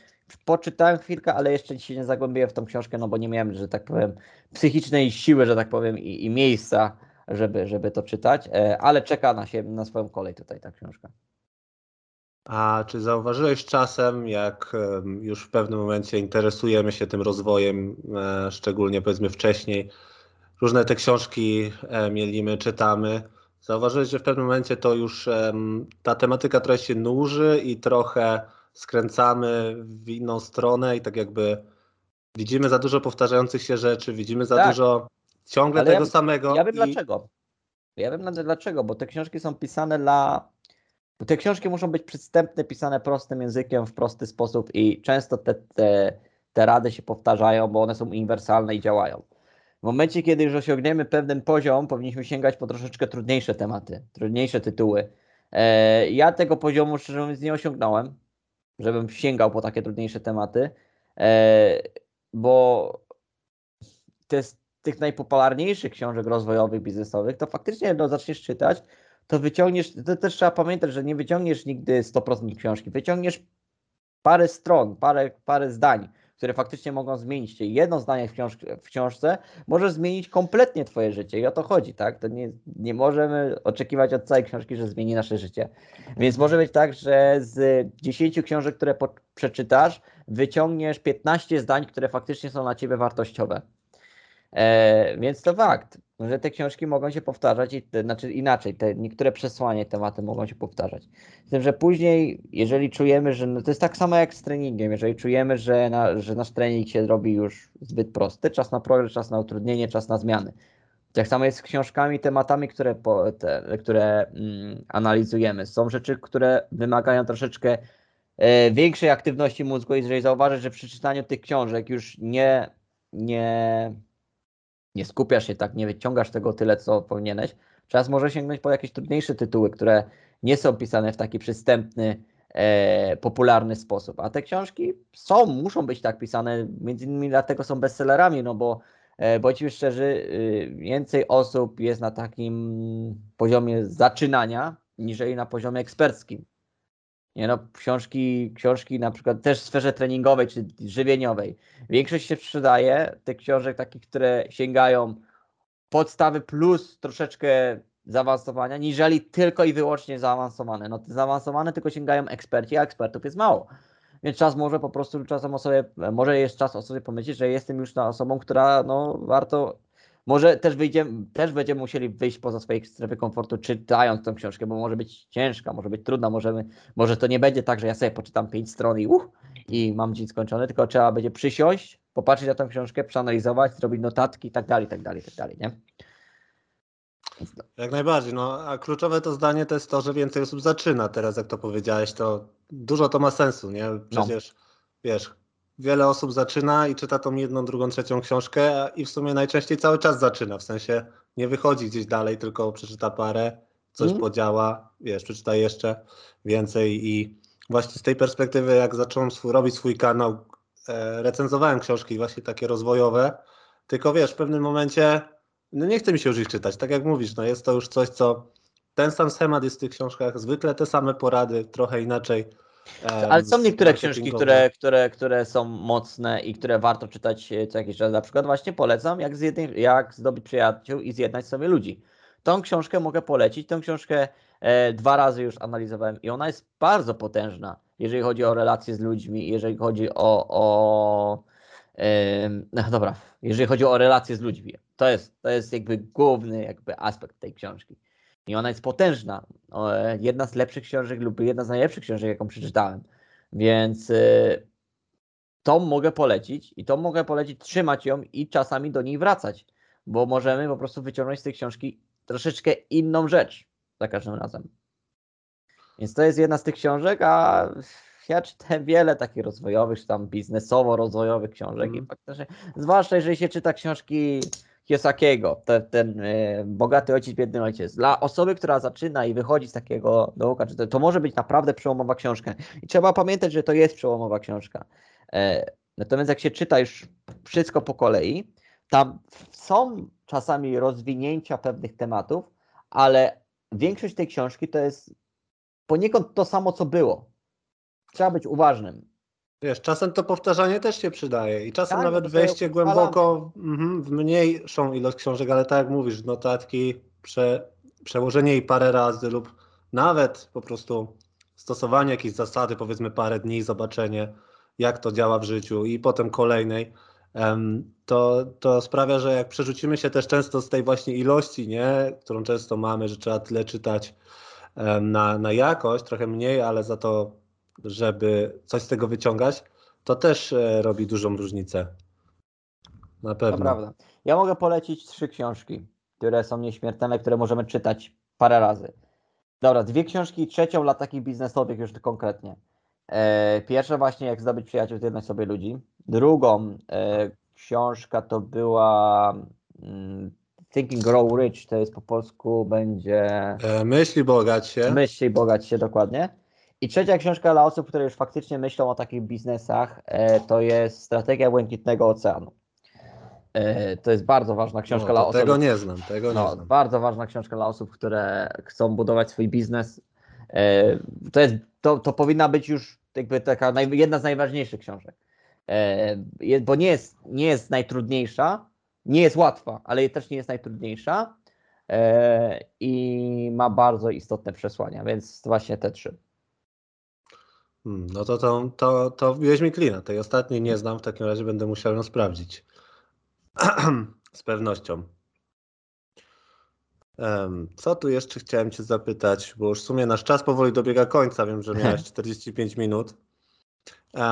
poczytałem chwilkę, ale jeszcze się nie zagłębiłem w tą książkę, no bo nie miałem, że tak powiem, psychicznej siły, że tak powiem, i, i miejsca, żeby, żeby to czytać, e, ale czeka na, się, na swoją kolej tutaj ta książka. A czy zauważyłeś czasem, jak już w pewnym momencie interesujemy się tym rozwojem, e, szczególnie powiedzmy wcześniej, różne te książki e, mielimy, czytamy, zauważyłeś, że w pewnym momencie to już ta tematyka trochę się nuży i trochę skręcamy w inną stronę i tak jakby widzimy za dużo powtarzających się rzeczy, widzimy za tak. dużo ciągle Ale tego ja, samego. Ja wiem i... dlaczego. Ja wiem dlaczego, bo te książki są pisane dla. Te książki muszą być przystępne, pisane prostym językiem, w prosty sposób i często te, te, te rady się powtarzają, bo one są uniwersalne i działają. W momencie, kiedy już osiągniemy pewien poziom, powinniśmy sięgać po troszeczkę trudniejsze tematy, trudniejsze tytuły. E, ja tego poziomu, szczerze mówiąc, nie osiągnąłem, żebym sięgał po takie trudniejsze tematy, e, bo te, z tych najpopularniejszych książek rozwojowych, biznesowych, to faktycznie no, zaczniesz czytać, to wyciągniesz, to też trzeba pamiętać, że nie wyciągniesz nigdy 100% książki, wyciągniesz parę stron, parę, parę zdań, które faktycznie mogą zmienić cię. Jedno zdanie w, książ w książce może zmienić kompletnie twoje życie i o to chodzi, tak? To nie, nie możemy oczekiwać od całej książki, że zmieni nasze życie. Więc może być tak, że z 10 książek, które przeczytasz, wyciągniesz 15 zdań, które faktycznie są dla ciebie wartościowe. E, więc to fakt, że te książki mogą się powtarzać, i te, znaczy inaczej, te niektóre przesłanie, tematy mogą się powtarzać. Z tym, że później, jeżeli czujemy, że no to jest tak samo jak z treningiem, jeżeli czujemy, że, na, że nasz trening się robi już zbyt prosty, czas na progres, czas na utrudnienie, czas na zmiany. Tak samo jest z książkami, tematami, które, po, te, które mm, analizujemy. Są rzeczy, które wymagają troszeczkę e, większej aktywności mózgu. Jeżeli zauważysz, że przy czytaniu tych książek już nie, nie nie skupiasz się tak, nie wyciągasz tego tyle, co powinieneś, czas może sięgnąć po jakieś trudniejsze tytuły, które nie są pisane w taki przystępny, e, popularny sposób. A te książki są, muszą być tak pisane, między innymi dlatego są bestsellerami, no bo e, bądźmy szczerzy, y, więcej osób jest na takim poziomie zaczynania, niżeli na poziomie eksperckim. Nie no, książki, książki na przykład też w sferze treningowej czy żywieniowej. Większość się sprzedaje tych książek takich, które sięgają podstawy plus troszeczkę zaawansowania, niżeli tylko i wyłącznie zaawansowane. No te zaawansowane tylko sięgają eksperci, a ekspertów jest mało. Więc czas może po prostu czasem o sobie, może jest czas o sobie pomyśleć, że jestem już na osobą, która no warto może też wyjdziemy, też będziemy musieli wyjść poza swojej strefy komfortu, czytając tą książkę, bo może być ciężka, może być trudna, możemy, może to nie będzie tak, że ja sobie poczytam pięć stron i uh, i mam dzień skończony, tylko trzeba będzie przysiąść, popatrzeć na tą książkę, przeanalizować, zrobić notatki i tak dalej, tak dalej, tak dalej, nie? Jak najbardziej. No, a kluczowe to zdanie to jest to, że więcej osób zaczyna teraz, jak to powiedziałeś, to dużo to ma sensu, nie? Przecież no. wiesz, wiele osób zaczyna i czyta tą jedną, drugą, trzecią książkę i w sumie najczęściej cały czas zaczyna, w sensie nie wychodzi gdzieś dalej, tylko przeczyta parę, coś mm. podziała, wiesz, przeczyta jeszcze więcej i właśnie z tej perspektywy, jak zacząłem swój, robić swój kanał, e, recenzowałem książki właśnie takie rozwojowe, tylko wiesz, w pewnym momencie no nie chce mi się już ich czytać, tak jak mówisz, no jest to już coś, co ten sam schemat jest w tych książkach, zwykle te same porady, trochę inaczej ale są niektóre książki, które, które, które są mocne i które warto czytać e, co jakiś czas. Na przykład właśnie polecam, jak, jak zdobyć przyjaciół i zjednać sobie ludzi. Tą książkę mogę polecić. Tą książkę e, dwa razy już analizowałem i ona jest bardzo potężna, jeżeli chodzi o relacje z ludźmi, jeżeli chodzi o, o e, no dobra, jeżeli chodzi o relacje z ludźmi. To jest, to jest jakby główny jakby aspekt tej książki. I ona jest potężna. Jedna z lepszych książek lub jedna z najlepszych książek, jaką przeczytałem. Więc y, to mogę polecić i to mogę polecić trzymać ją i czasami do niej wracać, bo możemy po prostu wyciągnąć z tej książki troszeczkę inną rzecz za każdym razem. Więc to jest jedna z tych książek, a ja czytałem wiele takich rozwojowych, czy tam biznesowo-rozwojowych książek mm. i mhm. faktycznie, zwłaszcza jeżeli się czyta książki Kiyosakiego, ten, ten e, bogaty ojciec, biedny ojciec. Dla osoby, która zaczyna i wychodzi z takiego nauka, to, to może być naprawdę przełomowa książka. I trzeba pamiętać, że to jest przełomowa książka. E, natomiast jak się czyta już wszystko po kolei, tam są czasami rozwinięcia pewnych tematów, ale większość tej książki to jest poniekąd to samo, co było. Trzeba być uważnym. Wiesz, czasem to powtarzanie też się przydaje i czasem tak, nawet wejście głęboko mhm, w mniejszą ilość książek, ale tak jak mówisz, notatki, prze, przełożenie jej parę razy lub nawet po prostu stosowanie jakiejś zasady, powiedzmy parę dni, zobaczenie jak to działa w życiu i potem kolejnej, to, to sprawia, że jak przerzucimy się też często z tej właśnie ilości, nie, którą często mamy, że trzeba tyle czytać na, na jakość, trochę mniej, ale za to żeby coś z tego wyciągać, to też e, robi dużą różnicę. Na pewno. To prawda. Ja mogę polecić trzy książki. które są nieśmiertelne, które możemy czytać parę razy. Dobra, dwie książki, trzecią dla takich biznesowych już konkretnie. E, pierwsza właśnie jak zdobyć przyjaciół, zjednać sobie ludzi. Drugą e, książka to była mm, Thinking Grow Rich, to jest po polsku będzie... E, myśli bogać się. Myśli bogać się, dokładnie. I trzecia książka dla osób, które już faktycznie myślą o takich biznesach, to jest Strategia Błękitnego Oceanu. To jest bardzo ważna książka no, dla osób. Tego nie znam, tego no, nie znam. Bardzo ważna książka dla osób, które chcą budować swój biznes. To, jest, to, to powinna być już jakby taka naj, jedna z najważniejszych książek. E, bo nie jest, nie jest najtrudniejsza, nie jest łatwa, ale też nie jest najtrudniejsza e, i ma bardzo istotne przesłania, więc właśnie te trzy. Hmm, no to, to, to, to wbiłeś mi klina. Tej ostatniej nie znam, w takim razie będę musiał ją sprawdzić. Z pewnością. Co tu jeszcze chciałem Cię zapytać, bo już w sumie nasz czas powoli dobiega końca, wiem, że miałeś 45 minut.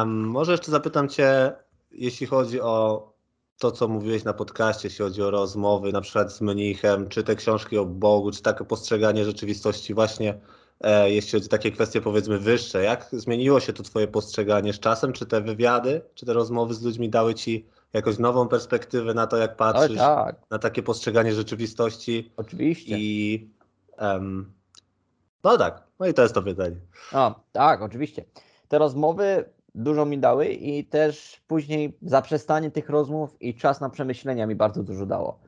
Może jeszcze zapytam Cię, jeśli chodzi o to, co mówiłeś na podcaście, jeśli chodzi o rozmowy na przykład z mnichem, czy te książki o Bogu, czy takie postrzeganie rzeczywistości właśnie, jeśli chodzi o takie kwestie powiedzmy wyższe. Jak zmieniło się to Twoje postrzeganie z czasem? Czy te wywiady, czy te rozmowy z ludźmi dały Ci jakąś nową perspektywę na to, jak patrzysz tak. na takie postrzeganie rzeczywistości. Oczywiście. I um, no tak, no i to jest to pytanie. O, tak, oczywiście. Te rozmowy dużo mi dały i też później zaprzestanie tych rozmów i czas na przemyślenia mi bardzo dużo dało.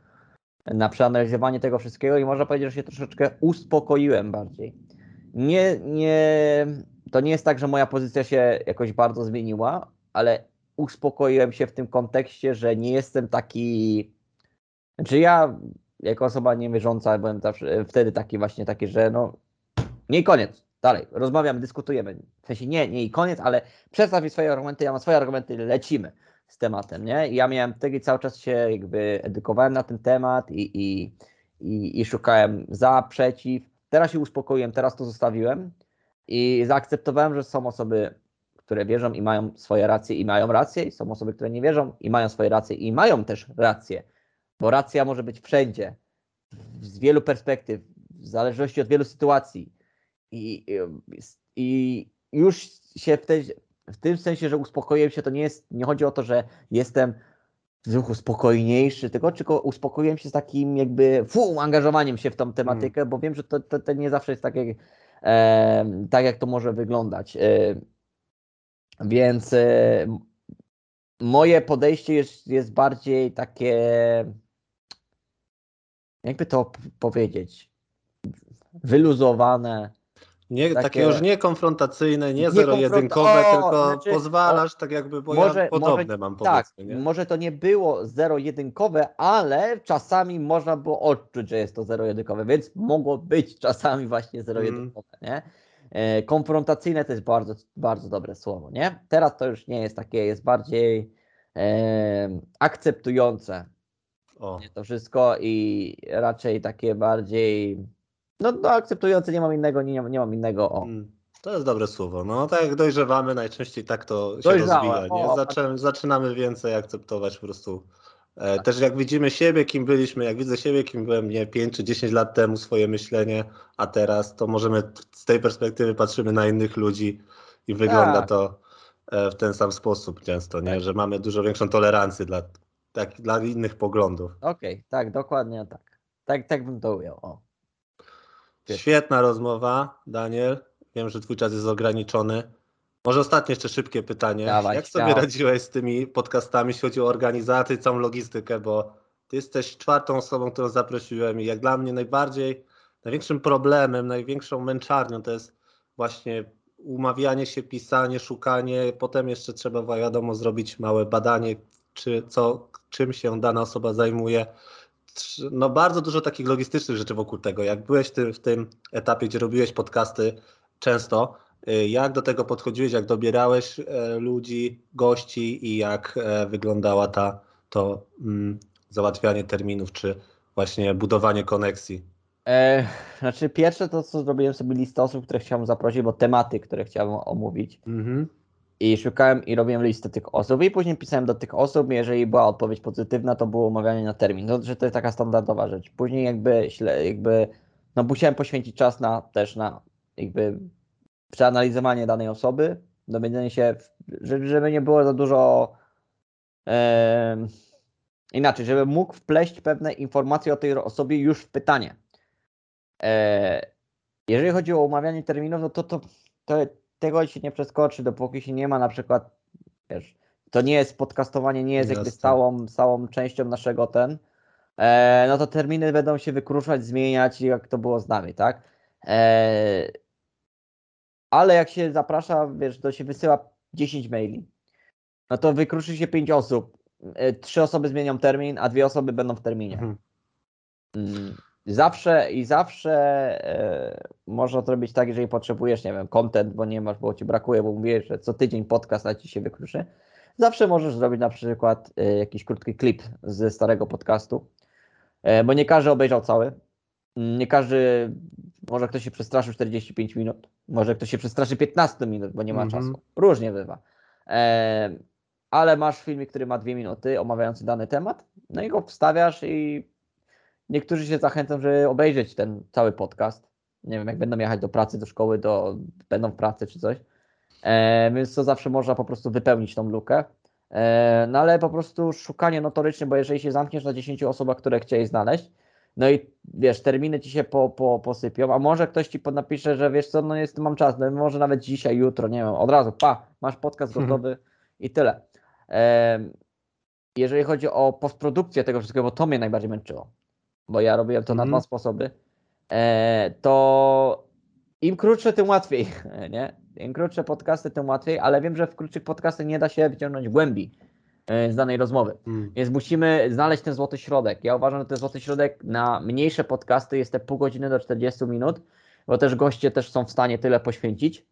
Na przeanalizowanie tego wszystkiego i można powiedzieć, że się troszeczkę uspokoiłem bardziej. Nie, nie, to nie jest tak, że moja pozycja się jakoś bardzo zmieniła, ale uspokoiłem się w tym kontekście, że nie jestem taki. Znaczy ja, jako osoba niewierząca, byłem zawsze wtedy taki właśnie taki, że no nie i koniec. Dalej, rozmawiamy, dyskutujemy. W sensie nie, nie i koniec, ale przedstaw mi swoje argumenty, ja mam swoje argumenty, lecimy z tematem, nie? I ja miałem wtedy cały czas się jakby edukowałem na ten temat i, i, i, i szukałem za, przeciw. Teraz się uspokoiłem, teraz to zostawiłem i zaakceptowałem, że są osoby które wierzą i mają swoje racje i mają rację, i są osoby, które nie wierzą i mają swoje racje i mają też rację, bo racja może być wszędzie, z wielu perspektyw, w zależności od wielu sytuacji. I, i już się w, tej, w tym sensie, że uspokoiłem się, to nie jest, nie chodzi o to, że jestem w duchu spokojniejszy, tylko, tylko uspokoiłem się z takim jakby fu, angażowaniem się w tą tematykę, mm. bo wiem, że to, to, to, nie zawsze jest tak jak, e, tak, jak to może wyglądać. E, więc e, moje podejście jest, jest bardziej takie, jakby to powiedzieć, wyluzowane. Nie, takie, takie już nie konfrontacyjne, nie, nie zero-jedynkowe, tylko znaczy, pozwalasz, o, tak jakby, bo może, ja podobne może, mam Tak, nie? może to nie było zero-jedynkowe, ale czasami można było odczuć, że jest to zero-jedynkowe, więc mogło być czasami właśnie zero-jedynkowe, mm. nie? E, konfrontacyjne to jest bardzo, bardzo dobre słowo, nie? Teraz to już nie jest takie, jest bardziej e, akceptujące o. to wszystko i raczej takie bardziej, no, no akceptujące, nie mam innego, nie, nie mam innego, o. Mm, to jest dobre słowo. No tak jak dojrzewamy, najczęściej tak to się Dojrzałem. rozwija. Nie? Zaczę, zaczynamy więcej akceptować po prostu E, tak. Też jak widzimy siebie, kim byliśmy, jak widzę siebie, kim byłem nie 5 czy 10 lat temu, swoje myślenie, a teraz to możemy z tej perspektywy patrzymy na innych ludzi i wygląda tak. to e, w ten sam sposób często, nie? Tak. że mamy dużo większą tolerancję dla, tak, dla innych poglądów. Okej, okay, tak, dokładnie tak. Tak, tak bym to ujął. O. Świetna rozmowa, Daniel. Wiem, że twój czas jest ograniczony. Może ostatnie jeszcze szybkie pytanie. Dawaj, Jak sobie radziłeś z tymi podcastami, jeśli chodzi o organizację, całą logistykę, bo ty jesteś czwartą osobą, którą zaprosiłem i jak dla mnie najbardziej, największym problemem, największą męczarnią to jest właśnie umawianie się, pisanie, szukanie, potem jeszcze trzeba wiadomo zrobić małe badanie, czy co, czym się dana osoba zajmuje. No bardzo dużo takich logistycznych rzeczy wokół tego. Jak byłeś ty w tym etapie, gdzie robiłeś podcasty często, Y, jak do tego podchodziłeś, jak dobierałeś e, ludzi, gości i jak e, wyglądała ta, to mm, załatwianie terminów, czy właśnie budowanie koneksji? E, znaczy pierwsze to, co zrobiłem sobie listę osób, które chciałem zaprosić, bo tematy, które chciałem omówić. Mhm. I szukałem i robiłem listę tych osób i później pisałem do tych osób, jeżeli była odpowiedź pozytywna, to było umawianie na termin. No, że to jest taka standardowa rzecz. Później jakby, jakby no musiałem poświęcić czas na też na jakby przeanalizowanie danej osoby, dowiedzenie się, żeby nie było za dużo e, inaczej, żeby mógł wpleść pewne informacje o tej osobie już w pytanie. E, jeżeli chodzi o umawianie terminów, no to, to, to tego się nie przeskoczy, dopóki się nie ma na przykład, wiesz, to nie jest podcastowanie, nie jest Jasne. jakby stałą, stałą częścią naszego ten, e, no to terminy będą się wykruszać, zmieniać, jak to było z nami, tak? E, ale jak się zaprasza, wiesz, to się wysyła 10 maili, no to wykruszy się 5 osób, e, trzy osoby zmienią termin, a dwie osoby będą w terminie. Mhm. Mm. Zawsze i zawsze e, można to robić tak, jeżeli potrzebujesz, nie wiem, content, bo nie masz, bo ci brakuje, bo mówisz, że co tydzień podcast na ci się wykruszy. Zawsze możesz zrobić na przykład e, jakiś krótki klip ze starego podcastu, e, bo nie każdy obejrzał cały. Nie każdy, może ktoś się przestraszył 45 minut, może ktoś się przestraszy 15 minut, bo nie ma mhm. czasu. Różnie bywa. E, ale masz filmik, który ma dwie minuty, omawiający dany temat, no i go wstawiasz i niektórzy się zachęcą, żeby obejrzeć ten cały podcast. Nie wiem, jak będą jechać do pracy, do szkoły, do, będą w pracy czy coś. E, więc to zawsze można po prostu wypełnić tą lukę. E, no ale po prostu szukanie notorycznie, bo jeżeli się zamkniesz na 10 osobach, które chcieli znaleźć, no i wiesz, terminy ci się po, po, posypią, a może ktoś ci napisze, że wiesz co, no jest, mam czas, no może nawet dzisiaj, jutro, nie wiem, od razu, pa, masz podcast mhm. gotowy i tyle. E, jeżeli chodzi o postprodukcję tego wszystkiego, bo to mnie najbardziej męczyło bo ja robiłem to mm. na mhm. dwa sposoby, e, to im krótsze, tym łatwiej, nie? Im krótsze podcasty, tym łatwiej, ale wiem, że w krótszych podcastach nie da się wyciągnąć głębi e, z danej rozmowy. Mm. Więc musimy znaleźć ten złoty środek. Ja uważam, że ten złoty środek na mniejsze podcasty jest te pół godziny do 40 minut, bo też goście też są w stanie tyle poświęcić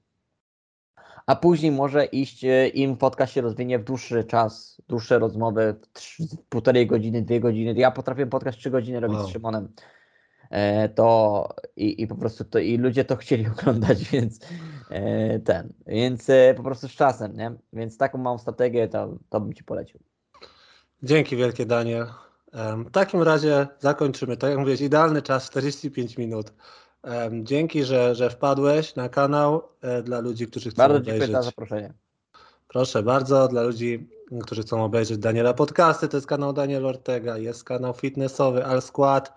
a później może iść e, im podcast się rozwinie w dłuższy czas, dłuższe rozmowy, półtorej godziny, dwie godziny. Ja potrafię podcast trzy godziny robić wow. z Szymonem. E, to i, i po prostu to i ludzie to chcieli oglądać, więc e, ten, więc e, po prostu z czasem, nie? Więc taką małą strategię to, to bym Ci polecił. Dzięki wielkie Daniel. W takim razie zakończymy. Tak jak mówiłeś, idealny czas 45 minut. Dzięki, że, że wpadłeś na kanał e, dla ludzi, którzy chcą bardzo obejrzeć. Bardzo dziękuję za zaproszenie. Proszę bardzo, dla ludzi, którzy chcą obejrzeć Daniela podcasty, to jest kanał Daniel Ortega, jest kanał fitnessowy Al Squad,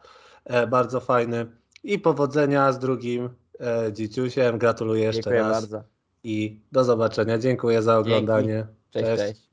e, bardzo fajny i powodzenia z drugim e, dzieciusiem, gratuluję jeszcze dziękuję raz. bardzo. I do zobaczenia, dziękuję za oglądanie. Cześć, cześć. cześć.